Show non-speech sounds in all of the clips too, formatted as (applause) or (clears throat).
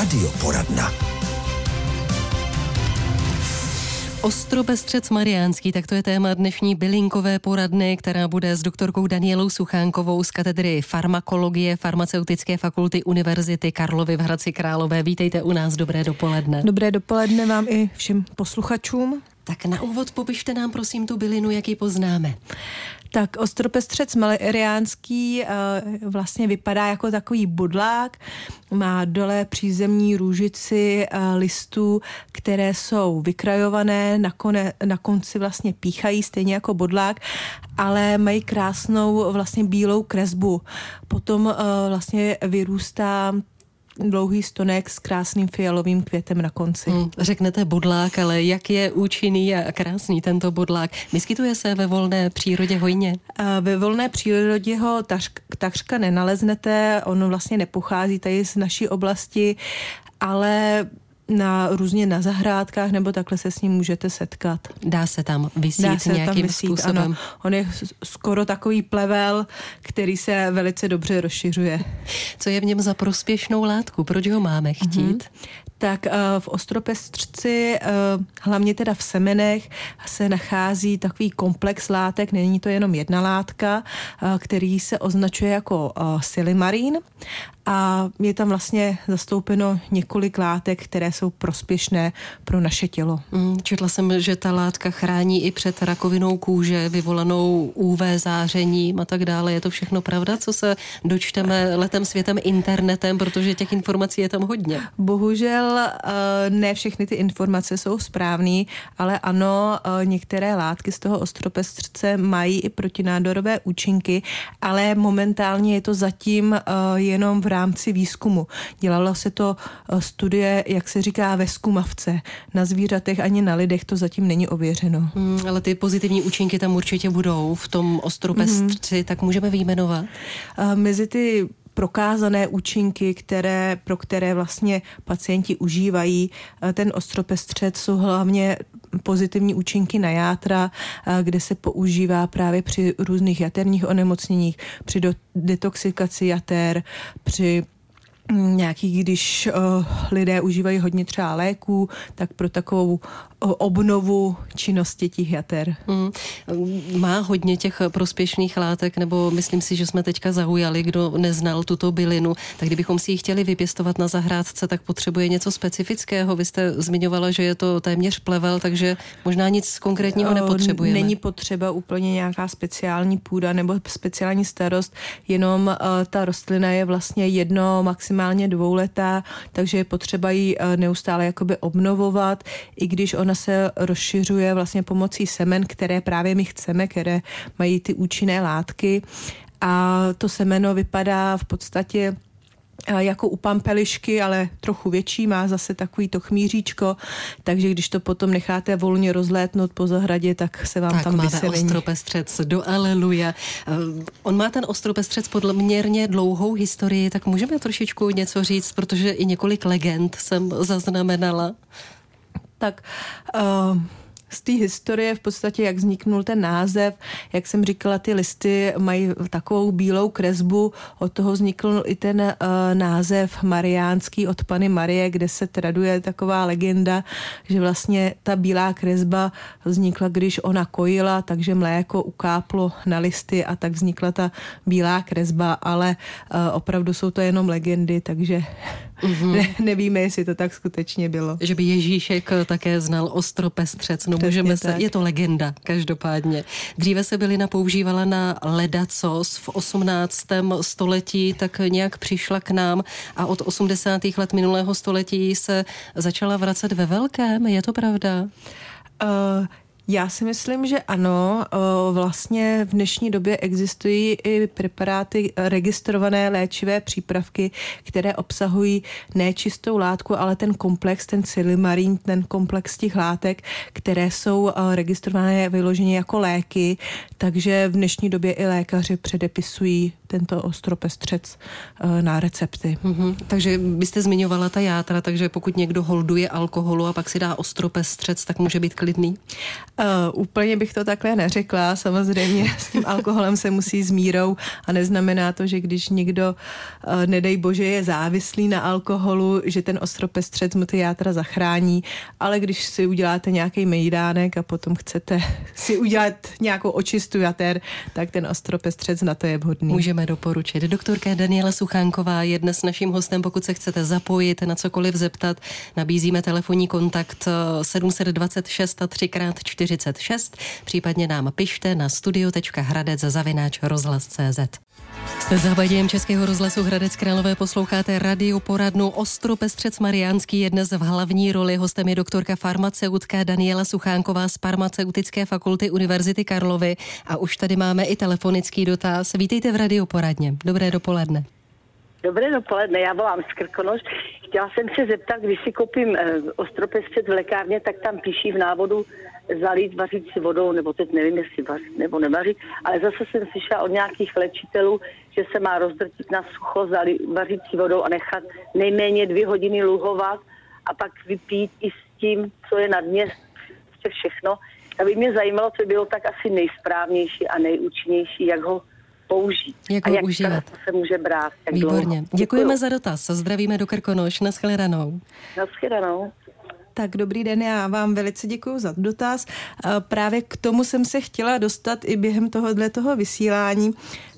Radioporadna. Ostrobestřec Mariánský, tak to je téma dnešní bylinkové poradny, která bude s doktorkou Danielou Suchánkovou z katedry farmakologie farmaceutické fakulty Univerzity Karlovy v Hradci Králové. Vítejte u nás, dobré dopoledne. Dobré dopoledne vám i všem posluchačům. Tak na úvod popište nám prosím tu bylinu, jak ji poznáme. Tak ostropestřec maleriánský eh, vlastně vypadá jako takový budlák, má dole přízemní růžici eh, listů, které jsou vykrajované, na, kone, na konci vlastně píchají stejně jako bodlák, ale mají krásnou vlastně bílou kresbu. Potom eh, vlastně vyrůstá dlouhý stonek s krásným fialovým květem na konci. Hmm, řeknete bodlák, ale jak je účinný a krásný tento bodlák? Vyskytuje se ve volné přírodě hojně? A ve volné přírodě ho takřka nenaleznete, on vlastně nepochází tady z naší oblasti, ale na různě na zahrádkách nebo takhle se s ním můžete setkat. Dá se tam vysít Dá se nějakým tam vysít, způsobem? Ano. On je skoro takový plevel, který se velice dobře rozšiřuje. Co je v něm za prospěšnou látku? Proč ho máme chtít? Mm-hmm. Tak uh, v ostropestřci, uh, hlavně teda v semenech, se nachází takový komplex látek, není to jenom jedna látka, uh, který se označuje jako silimarín a je tam vlastně zastoupeno několik látek, které jsou prospěšné pro naše tělo. Mm, četla jsem, že ta látka chrání i před rakovinou kůže, vyvolanou UV zářením a tak dále. Je to všechno pravda, co se dočteme letem světem internetem, protože těch informací je tam hodně? Bohužel eh, ne všechny ty informace jsou správné, ale ano, eh, některé látky z toho ostropestřce mají i protinádorové účinky, ale momentálně je to zatím eh, jenom v rámci výzkumu. Dělalo se to studie, jak se říká, ve zkumavce. Na zvířatech ani na lidech to zatím není ověřeno. Hmm, ale ty pozitivní účinky tam určitě budou v tom ostropestři, hmm. tak můžeme vyjmenovat? Mezi ty prokázané účinky, které, pro které vlastně pacienti užívají. Eh, ten ostropestřec, jsou hlavně pozitivní účinky na játra, kde se používá právě při různých jaterních onemocněních, při detoxikaci jater, při nějaký, když uh, lidé užívají hodně třeba léků, tak pro takovou obnovu činnosti těch jater. Mm. Má hodně těch prospěšných látek, nebo myslím si, že jsme teďka zaujali, kdo neznal tuto bylinu, tak kdybychom si ji chtěli vypěstovat na zahrádce, tak potřebuje něco specifického. Vy jste zmiňovala, že je to téměř plevel, takže možná nic konkrétního nepotřebujeme. Není potřeba úplně nějaká speciální půda nebo speciální starost, jenom uh, ta rostlina je vlastně jedno, maximálně dvouletá, takže je potřeba ji uh, neustále jakoby obnovovat, i když ona se rozšiřuje vlastně pomocí semen, které právě my chceme, které mají ty účinné látky. A to semeno vypadá v podstatě jako u pampelišky, ale trochu větší, má zase takový to chmíříčko, takže když to potom necháte volně rozlétnout po zahradě, tak se vám tak tam máte ostropestřec do aleluja. On má ten ostropestřec podle měrně dlouhou historii, tak můžeme trošičku něco říct, protože i několik legend jsem zaznamenala? Tak uh, z té historie v podstatě, jak vzniknul ten název, jak jsem říkala, ty listy mají takovou bílou kresbu, od toho vznikl i ten uh, název mariánský od Pany Marie, kde se traduje taková legenda, že vlastně ta bílá kresba vznikla, když ona kojila, takže mléko ukáplo na listy a tak vznikla ta bílá kresba, ale uh, opravdu jsou to jenom legendy, takže mm-hmm. ne, nevíme, jestli to tak skutečně bylo. Že by Ježíšek také znal ostropestřec, no můžeme se, tak. je to legenda, každopádně. Dříve se bylina používala na ledacos v 18. století, tak nějak přišla k nám a od 80. let minulého století se začala vracet ve velkém, je to pravda? Uh, já si myslím, že ano. Vlastně v dnešní době existují i preparáty, registrované léčivé přípravky, které obsahují nečistou látku, ale ten komplex, ten silimarín, ten komplex těch látek, které jsou registrované vyloženě jako léky, takže v dnešní době i lékaři předepisují tento ostropestřec na recepty. Mm-hmm. Takže byste zmiňovala ta játra, takže pokud někdo holduje alkoholu a pak si dá ostropestřec, tak může být klidný? Uh, úplně bych to takhle neřekla. Samozřejmě s tím alkoholem se musí s mírou a neznamená to, že když někdo, uh, nedej bože, je závislý na alkoholu, že ten ostropestřec mu ty játra zachrání, ale když si uděláte nějaký mejdánek a potom chcete (laughs) si udělat nějakou očistu jater, tak ten ostropestřec na to je vhodný. Můžeme doporučit. Doktorka Daniela Suchánková je dnes naším hostem. Pokud se chcete zapojit, na cokoliv zeptat, nabízíme telefonní kontakt 726 3 x 46 případně nám pište na studio.hradec. Jste zavadějem Českého rozhlasu Hradec Králové, posloucháte radio poradnu Ostro Pestřec Mariánský je dnes v hlavní roli. Hostem je doktorka farmaceutka Daniela Suchánková z farmaceutické fakulty Univerzity Karlovy a už tady máme i telefonický dotaz. Vítejte v radio poradně. Dobré dopoledne. Dobré dopoledne, já volám z Krkonoš. Chtěla jsem se zeptat, když si koupím eh, ostropestřec v lékárně, tak tam píší v návodu zalít vařící vodou, nebo teď nevím, jestli vaří nebo nevaří, ale zase jsem slyšela od nějakých léčitelů, že se má rozdrtit na sucho zalít vařící vodou a nechat nejméně dvě hodiny luhovat a pak vypít i s tím, co je na dně, prostě všechno. Tak by mě zajímalo, co by bylo tak asi nejsprávnější a nejúčinnější, jak ho použít. Jak a ho jak užívat. se může brát. Jak Výborně. Dlouho. Děkujeme za dotaz. Zdravíme do Krkonoš. Naschledanou. Naschledanou. Tak dobrý den, já vám velice děkuji za dotaz. Právě k tomu jsem se chtěla dostat i během tohohle toho vysílání,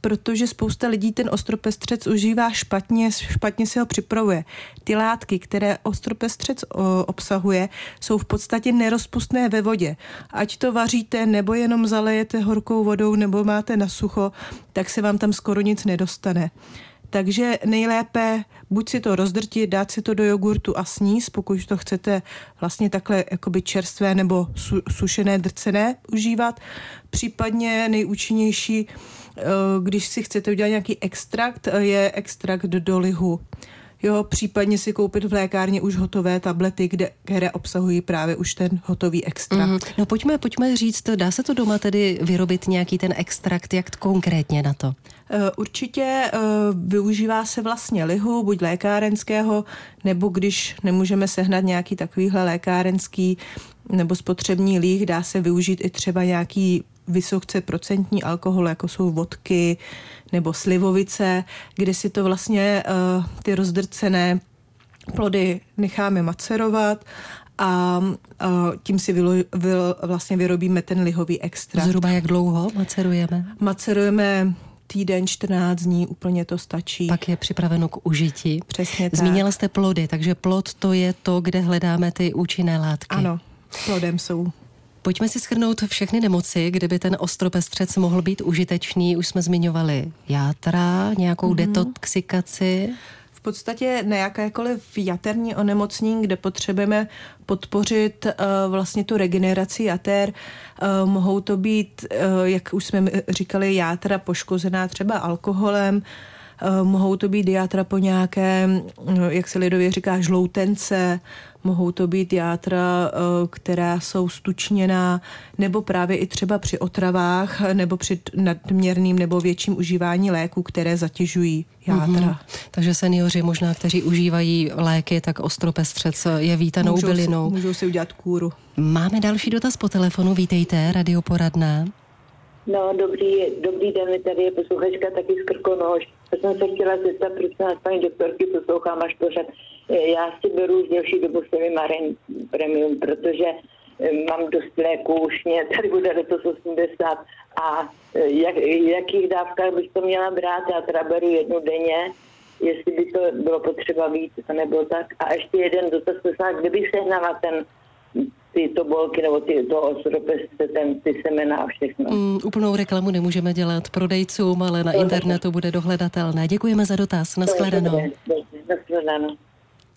protože spousta lidí ten ostropestřec užívá špatně, špatně si ho připravuje. Ty látky, které ostropestřec obsahuje, jsou v podstatě nerozpustné ve vodě. Ať to vaříte, nebo jenom zalejete horkou vodou, nebo máte na sucho, tak se vám tam skoro nic nedostane. Takže nejlépe buď si to rozdrtit, dát si to do jogurtu a sníst, pokud to chcete vlastně takhle jakoby čerstvé nebo su, sušené, drcené užívat. Případně nejúčinnější, eh, když si chcete udělat nějaký extrakt, je extrakt do lihu. Jo, případně si koupit v lékárně už hotové tablety, kde, které obsahují právě už ten hotový extrakt. Mm, no pojďme, pojďme říct, dá se to doma tedy vyrobit nějaký ten extrakt, jak konkrétně na to? Eh, určitě eh, využívá se vlastně lihu, buď lékárenského, nebo když nemůžeme sehnat nějaký takovýhle lékárenský nebo spotřební líh, dá se využít i třeba nějaký vysoce procentní alkohol, jako jsou vodky nebo slivovice, kde si to vlastně uh, ty rozdrcené plody necháme macerovat a uh, tím si vylo, vyl, vlastně vyrobíme ten lihový extrakt. Zhruba jak dlouho macerujeme? Macerujeme týden, 14 dní, úplně to stačí. Pak je připraveno k užití. Přesně tak. Zmínila jste plody, takže plod to je to, kde hledáme ty účinné látky. Ano, plodem jsou Pojďme si schrnout všechny nemoci, kdyby ten ostropestřec mohl být užitečný. Už jsme zmiňovali játra, nějakou mm-hmm. detoxikaci V podstatě na jakékoliv jaterní onemocnění, kde potřebujeme podpořit uh, vlastně tu regeneraci jater. Uh, mohou to být, uh, jak už jsme říkali, játra poškozená třeba alkoholem, uh, mohou to být játra po nějakém, jak se lidově říká, žloutence, mohou to být játra, eh, která jsou stučněná, nebo právě i třeba při otravách, nebo při nadměrným nebo větším užívání léků, které zatěžují játra. Mm-hmm. Takže seniori možná, kteří užívají léky, tak ostropestřec je vítanou můžou bylinou. Si, můžou si udělat kůru. Máme další dotaz po telefonu. Vítejte, radioporadná. No, dobrý, dobrý den, tady je posluchačka taky z Krkonoš. Já jsem se chtěla zeptat, proč nás paní doktorky poslouchám až pořád. Já si beru už delší dobu Semimarin Premium, protože eh, mám dost léků, už mě tady bude letos 80 a eh, jak, jakých dávkách bych to měla brát, já teda beru jednu denně, jestli by to bylo potřeba víc, nebo tak. A ještě jeden dotaz, kde bych sehnala ten ty tobolky nebo ty, to ostropesce, ten, ty semena a všechno. Mm, úplnou reklamu nemůžeme dělat prodejcům, ale na to internetu bude dohledatelné. Děkujeme za dotaz. Naschledanou. Naschledanou.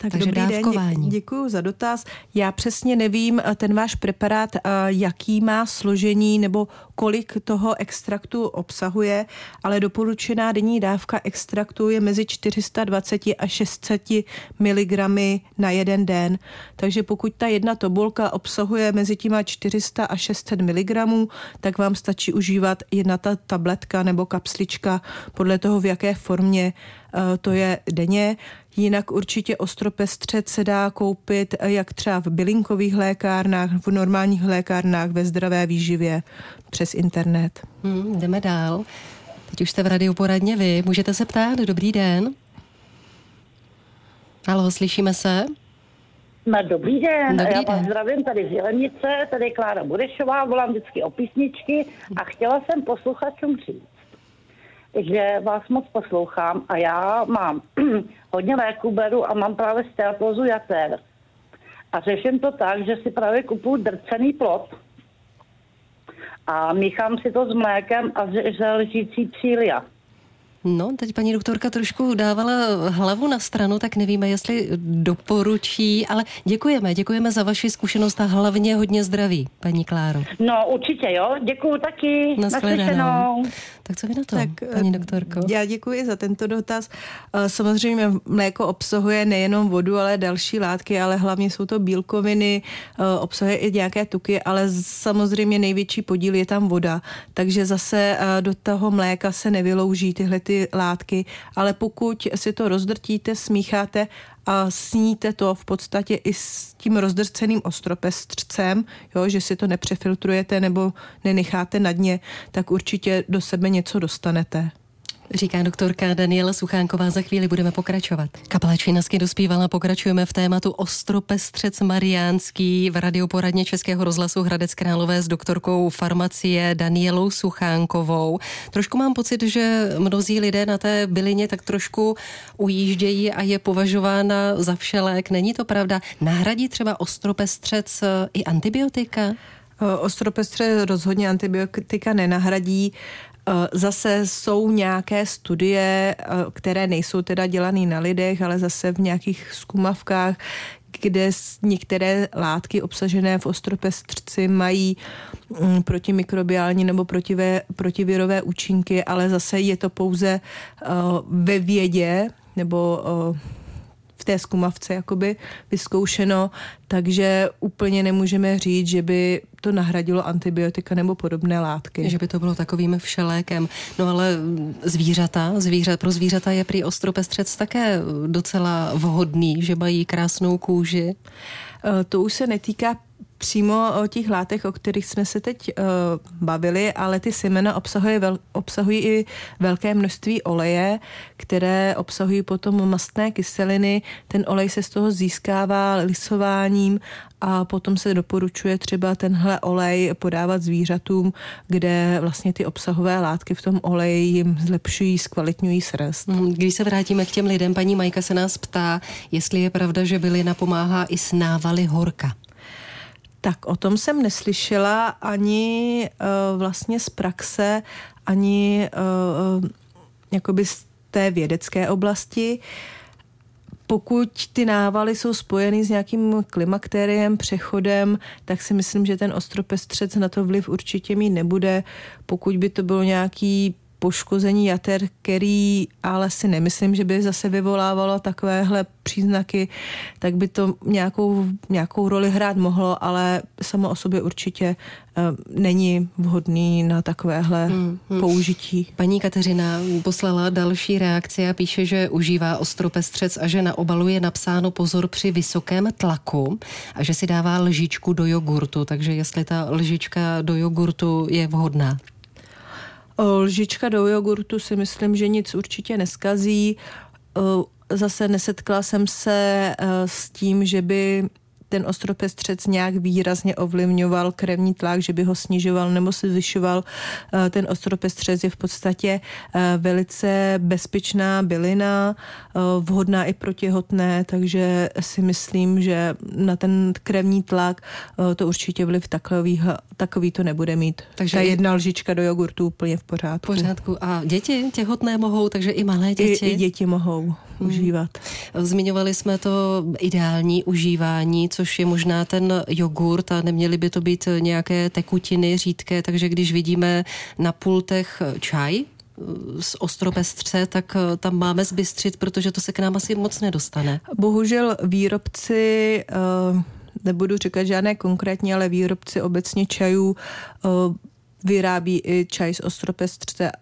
Tak Takže dobrý dávkování. den, děkuji za dotaz. Já přesně nevím, eh, ten váš preparát, eh, jaký má složení nebo kolik toho extraktu obsahuje, ale doporučená denní dávka extraktu je mezi 420 a 600 mg na jeden den. Takže pokud ta jedna tobolka obsahuje mezi těma 400 a 600 mg, tak vám stačí užívat jedna ta tabletka nebo kapslička podle toho, v jaké formě to je denně. Jinak určitě ostropestřed se dá koupit jak třeba v bylinkových lékárnách, v normálních lékárnách, ve zdravé výživě přes internet. Hmm, jdeme dál. Teď už jste v radiu poradně vy. Můžete se ptát. Dobrý den. Halo, slyšíme se? Na dobrý den, dobrý já vás zdravím tady z Jelenice, tady je Klára Budešová, volám vždycky o písničky a chtěla jsem posluchačům říct, že vás moc poslouchám a já mám (clears throat) hodně léků beru a mám právě steatózu jater. A řeším to tak, že si právě kupuju drcený plot a míchám si to s mlékem a želžící přília. No, teď paní doktorka trošku dávala hlavu na stranu, tak nevíme, jestli doporučí, ale děkujeme, děkujeme za vaši zkušenost a hlavně hodně zdraví, paní Kláro. No, určitě, jo, děkuju taky. Naschledanou. Tak co vy na to, tak, paní doktorko? Já děkuji za tento dotaz. Eh, samozřejmě mléko obsahuje nejenom vodu, ale další látky, ale hlavně jsou to bílkoviny, eh, obsahuje i nějaké tuky, ale samozřejmě největší podíl je tam voda. Takže zase eh, do toho mléka se nevylouží tyhle ty látky, ale pokud si to rozdrtíte, smícháte a sníte to v podstatě i s tím rozdrceným ostropestřcem, jo, že si to nepřefiltrujete nebo nenecháte na dně, tak určitě do sebe něco dostanete. Říká doktorka Daniela Suchánková, za chvíli budeme pokračovat. Kapela Činasky dospívala, pokračujeme v tématu Ostropestřec Mariánský v radioporadně Českého rozhlasu Hradec Králové s doktorkou farmacie Danielou Suchánkovou. Trošku mám pocit, že mnozí lidé na té bylině tak trošku ujíždějí a je považována za všelék. Není to pravda? Nahradí třeba ostropestřec i antibiotika? Ostropestře rozhodně antibiotika nenahradí. Eh, zase jsou nějaké studie, eh, které nejsou teda dělané na lidech, ale zase v nějakých zkumavkách, kde některé látky obsažené v ostropestřci mají mm, protimikrobiální nebo protivé, protivirové účinky, ale zase je to pouze eh, ve vědě nebo té zkumavce jakoby vyzkoušeno, takže úplně nemůžeme říct, že by to nahradilo antibiotika nebo podobné látky. Že by to bylo takovým všelékem. No ale zvířata, zvířat, pro zvířata je prý ostropestřec také docela vhodný, že mají krásnou kůži. Eh, to už se netýká přímo o těch látek, o kterých jsme se teď uh, bavili, ale ty semena obsahuje vel, obsahují i velké množství oleje, které obsahují potom mastné kyseliny. Ten olej se z toho získává lisováním a potom se doporučuje třeba tenhle olej podávat zvířatům, kde vlastně ty obsahové látky v tom oleji jim zlepšují, zkvalitňují srst. Hmm, když se vrátíme k těm lidem, paní Majka se nás ptá, jestli je pravda, že bylina pomáhá i s návaly horka. Tak o tom jsem neslyšela ani uh, vlastně z praxe, ani uh, jakoby z té vědecké oblasti. Pokud ty návaly jsou spojeny s nějakým klimakteriem, přechodem, tak si myslím, že ten ostropestřec na to vliv určitě mít nebude. Pokud by to bylo nějaký poškození jater, který ale si nemyslím, že by zase vyvolávalo takovéhle příznaky, tak by to nějakou, nějakou roli hrát mohlo, ale samo o sobě určitě uh, není vhodný na takovéhle hmm, hmm. použití. Paní Kateřina poslala další reakci a píše, že užívá ostropestřec a že na obalu je napsáno pozor při vysokém tlaku a že si dává lžičku do jogurtu, takže jestli ta lžička do jogurtu je vhodná. Lžička do jogurtu si myslím, že nic určitě neskazí. Zase nesetkala jsem se e, s tím, že by ten ostropestřec nějak výrazně ovlivňoval krevní tlak, že by ho snižoval nebo se zvyšoval. Eh, ten ostropestřec je v podstatě eh, velice bezpečná bylina, eh, vhodná i pro těhotné, takže si myslím, že na ten krevní tlak to určitě vliv takový, takový to nebude mít. Takže Ta jedna lžička do jogurtu úplně v pořádku. V pořádku. A děti těhotné mohou, takže i malé děti? I, i děti mohou hmm. užívat. Zmiňovali jsme to ideální užívání, což je možná ten jogurt a neměly by to být nějaké tekutiny řídké, takže když vidíme na pultech čaj, z ostropestře, tak tam máme zbystřit, protože to se k nám asi moc nedostane. Bohužel výrobci eh, nebudu říkat žádné konkrétní, ale výrobci obecně čajů eh, vyrábí i čaj z ostropestře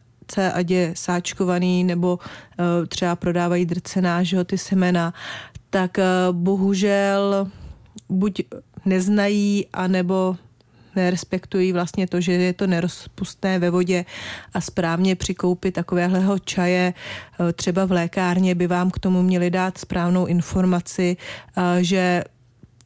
ať je sáčkovaný nebo uh, třeba prodávají drcená, že jo, ty semena, tak uh, bohužel buď neznají, anebo nerespektují vlastně to, že je to nerozpustné ve vodě a správně při koupi takovéhleho čaje třeba v lékárně by vám k tomu měli dát správnou informaci, že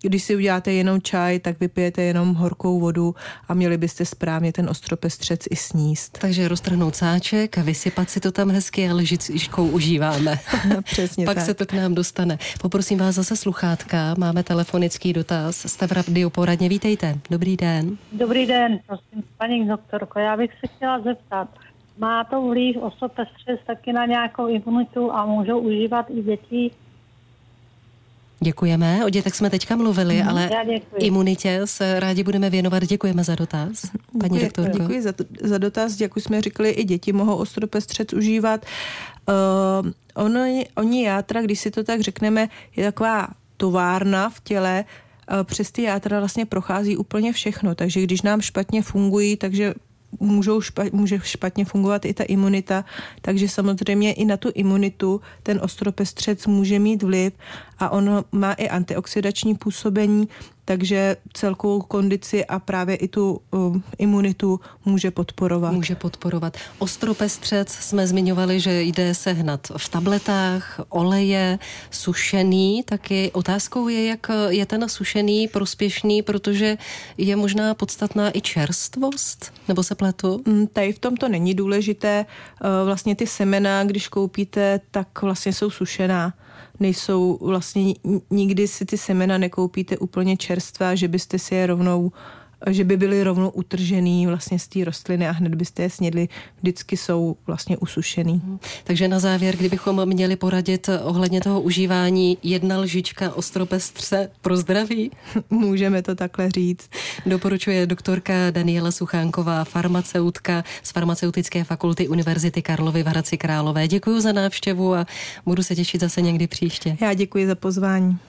když si uděláte jenom čaj, tak vypijete jenom horkou vodu a měli byste správně ten ostropestřec i sníst. Takže roztrhnout sáček a vysypat si to tam hezky a lžičkou užíváme. (laughs) Přesně Pak tak. se to k nám dostane. Poprosím vás zase sluchátka, máme telefonický dotaz. Jste v Radio Poradně, vítejte. Dobrý den. Dobrý den, prosím, paní doktorko, já bych se chtěla zeptat, má to vliv ostropestřec taky na nějakou imunitu a můžou užívat i děti Děkujeme. O dětech jsme teďka mluvili, mm, ale imunitě se rádi budeme věnovat. Děkujeme za dotaz, paní děkuji, doktorko. Děkuji za, za dotaz. Jak už jsme říkali, i děti mohou ostropestřec užívat. Uh, ono, oni játra, když si to tak řekneme, je taková továrna v těle, přes ty játra vlastně prochází úplně všechno, takže když nám špatně fungují, takže můžou špatně, může špatně fungovat i ta imunita, takže samozřejmě i na tu imunitu ten ostropestřec může mít vliv a ono má i antioxidační působení, takže celkovou kondici a právě i tu um, imunitu může podporovat. Může podporovat. Ostropestřec jsme zmiňovali, že jde sehnat v tabletách, oleje, sušený, taky otázkou je, jak je ten sušený prospěšný, protože je možná podstatná i čerstvost, nebo se pletu? Mm, tady v tom to není důležité. Uh, vlastně ty semena, když koupíte, tak vlastně jsou sušená nejsou vlastně nikdy si ty semena nekoupíte úplně čerstvá, že byste si je rovnou že by byly rovnou utržený vlastně z té rostliny a hned byste je snědli, vždycky jsou vlastně usušený. Mhm. Takže na závěr, kdybychom měli poradit ohledně toho užívání jedna lžička ostropestře pro zdraví? (laughs) Můžeme to takhle říct. Doporučuje doktorka Daniela Suchánková, farmaceutka z Farmaceutické fakulty Univerzity Karlovy v Hradci Králové. Děkuji za návštěvu a budu se těšit zase někdy příště. Já děkuji za pozvání.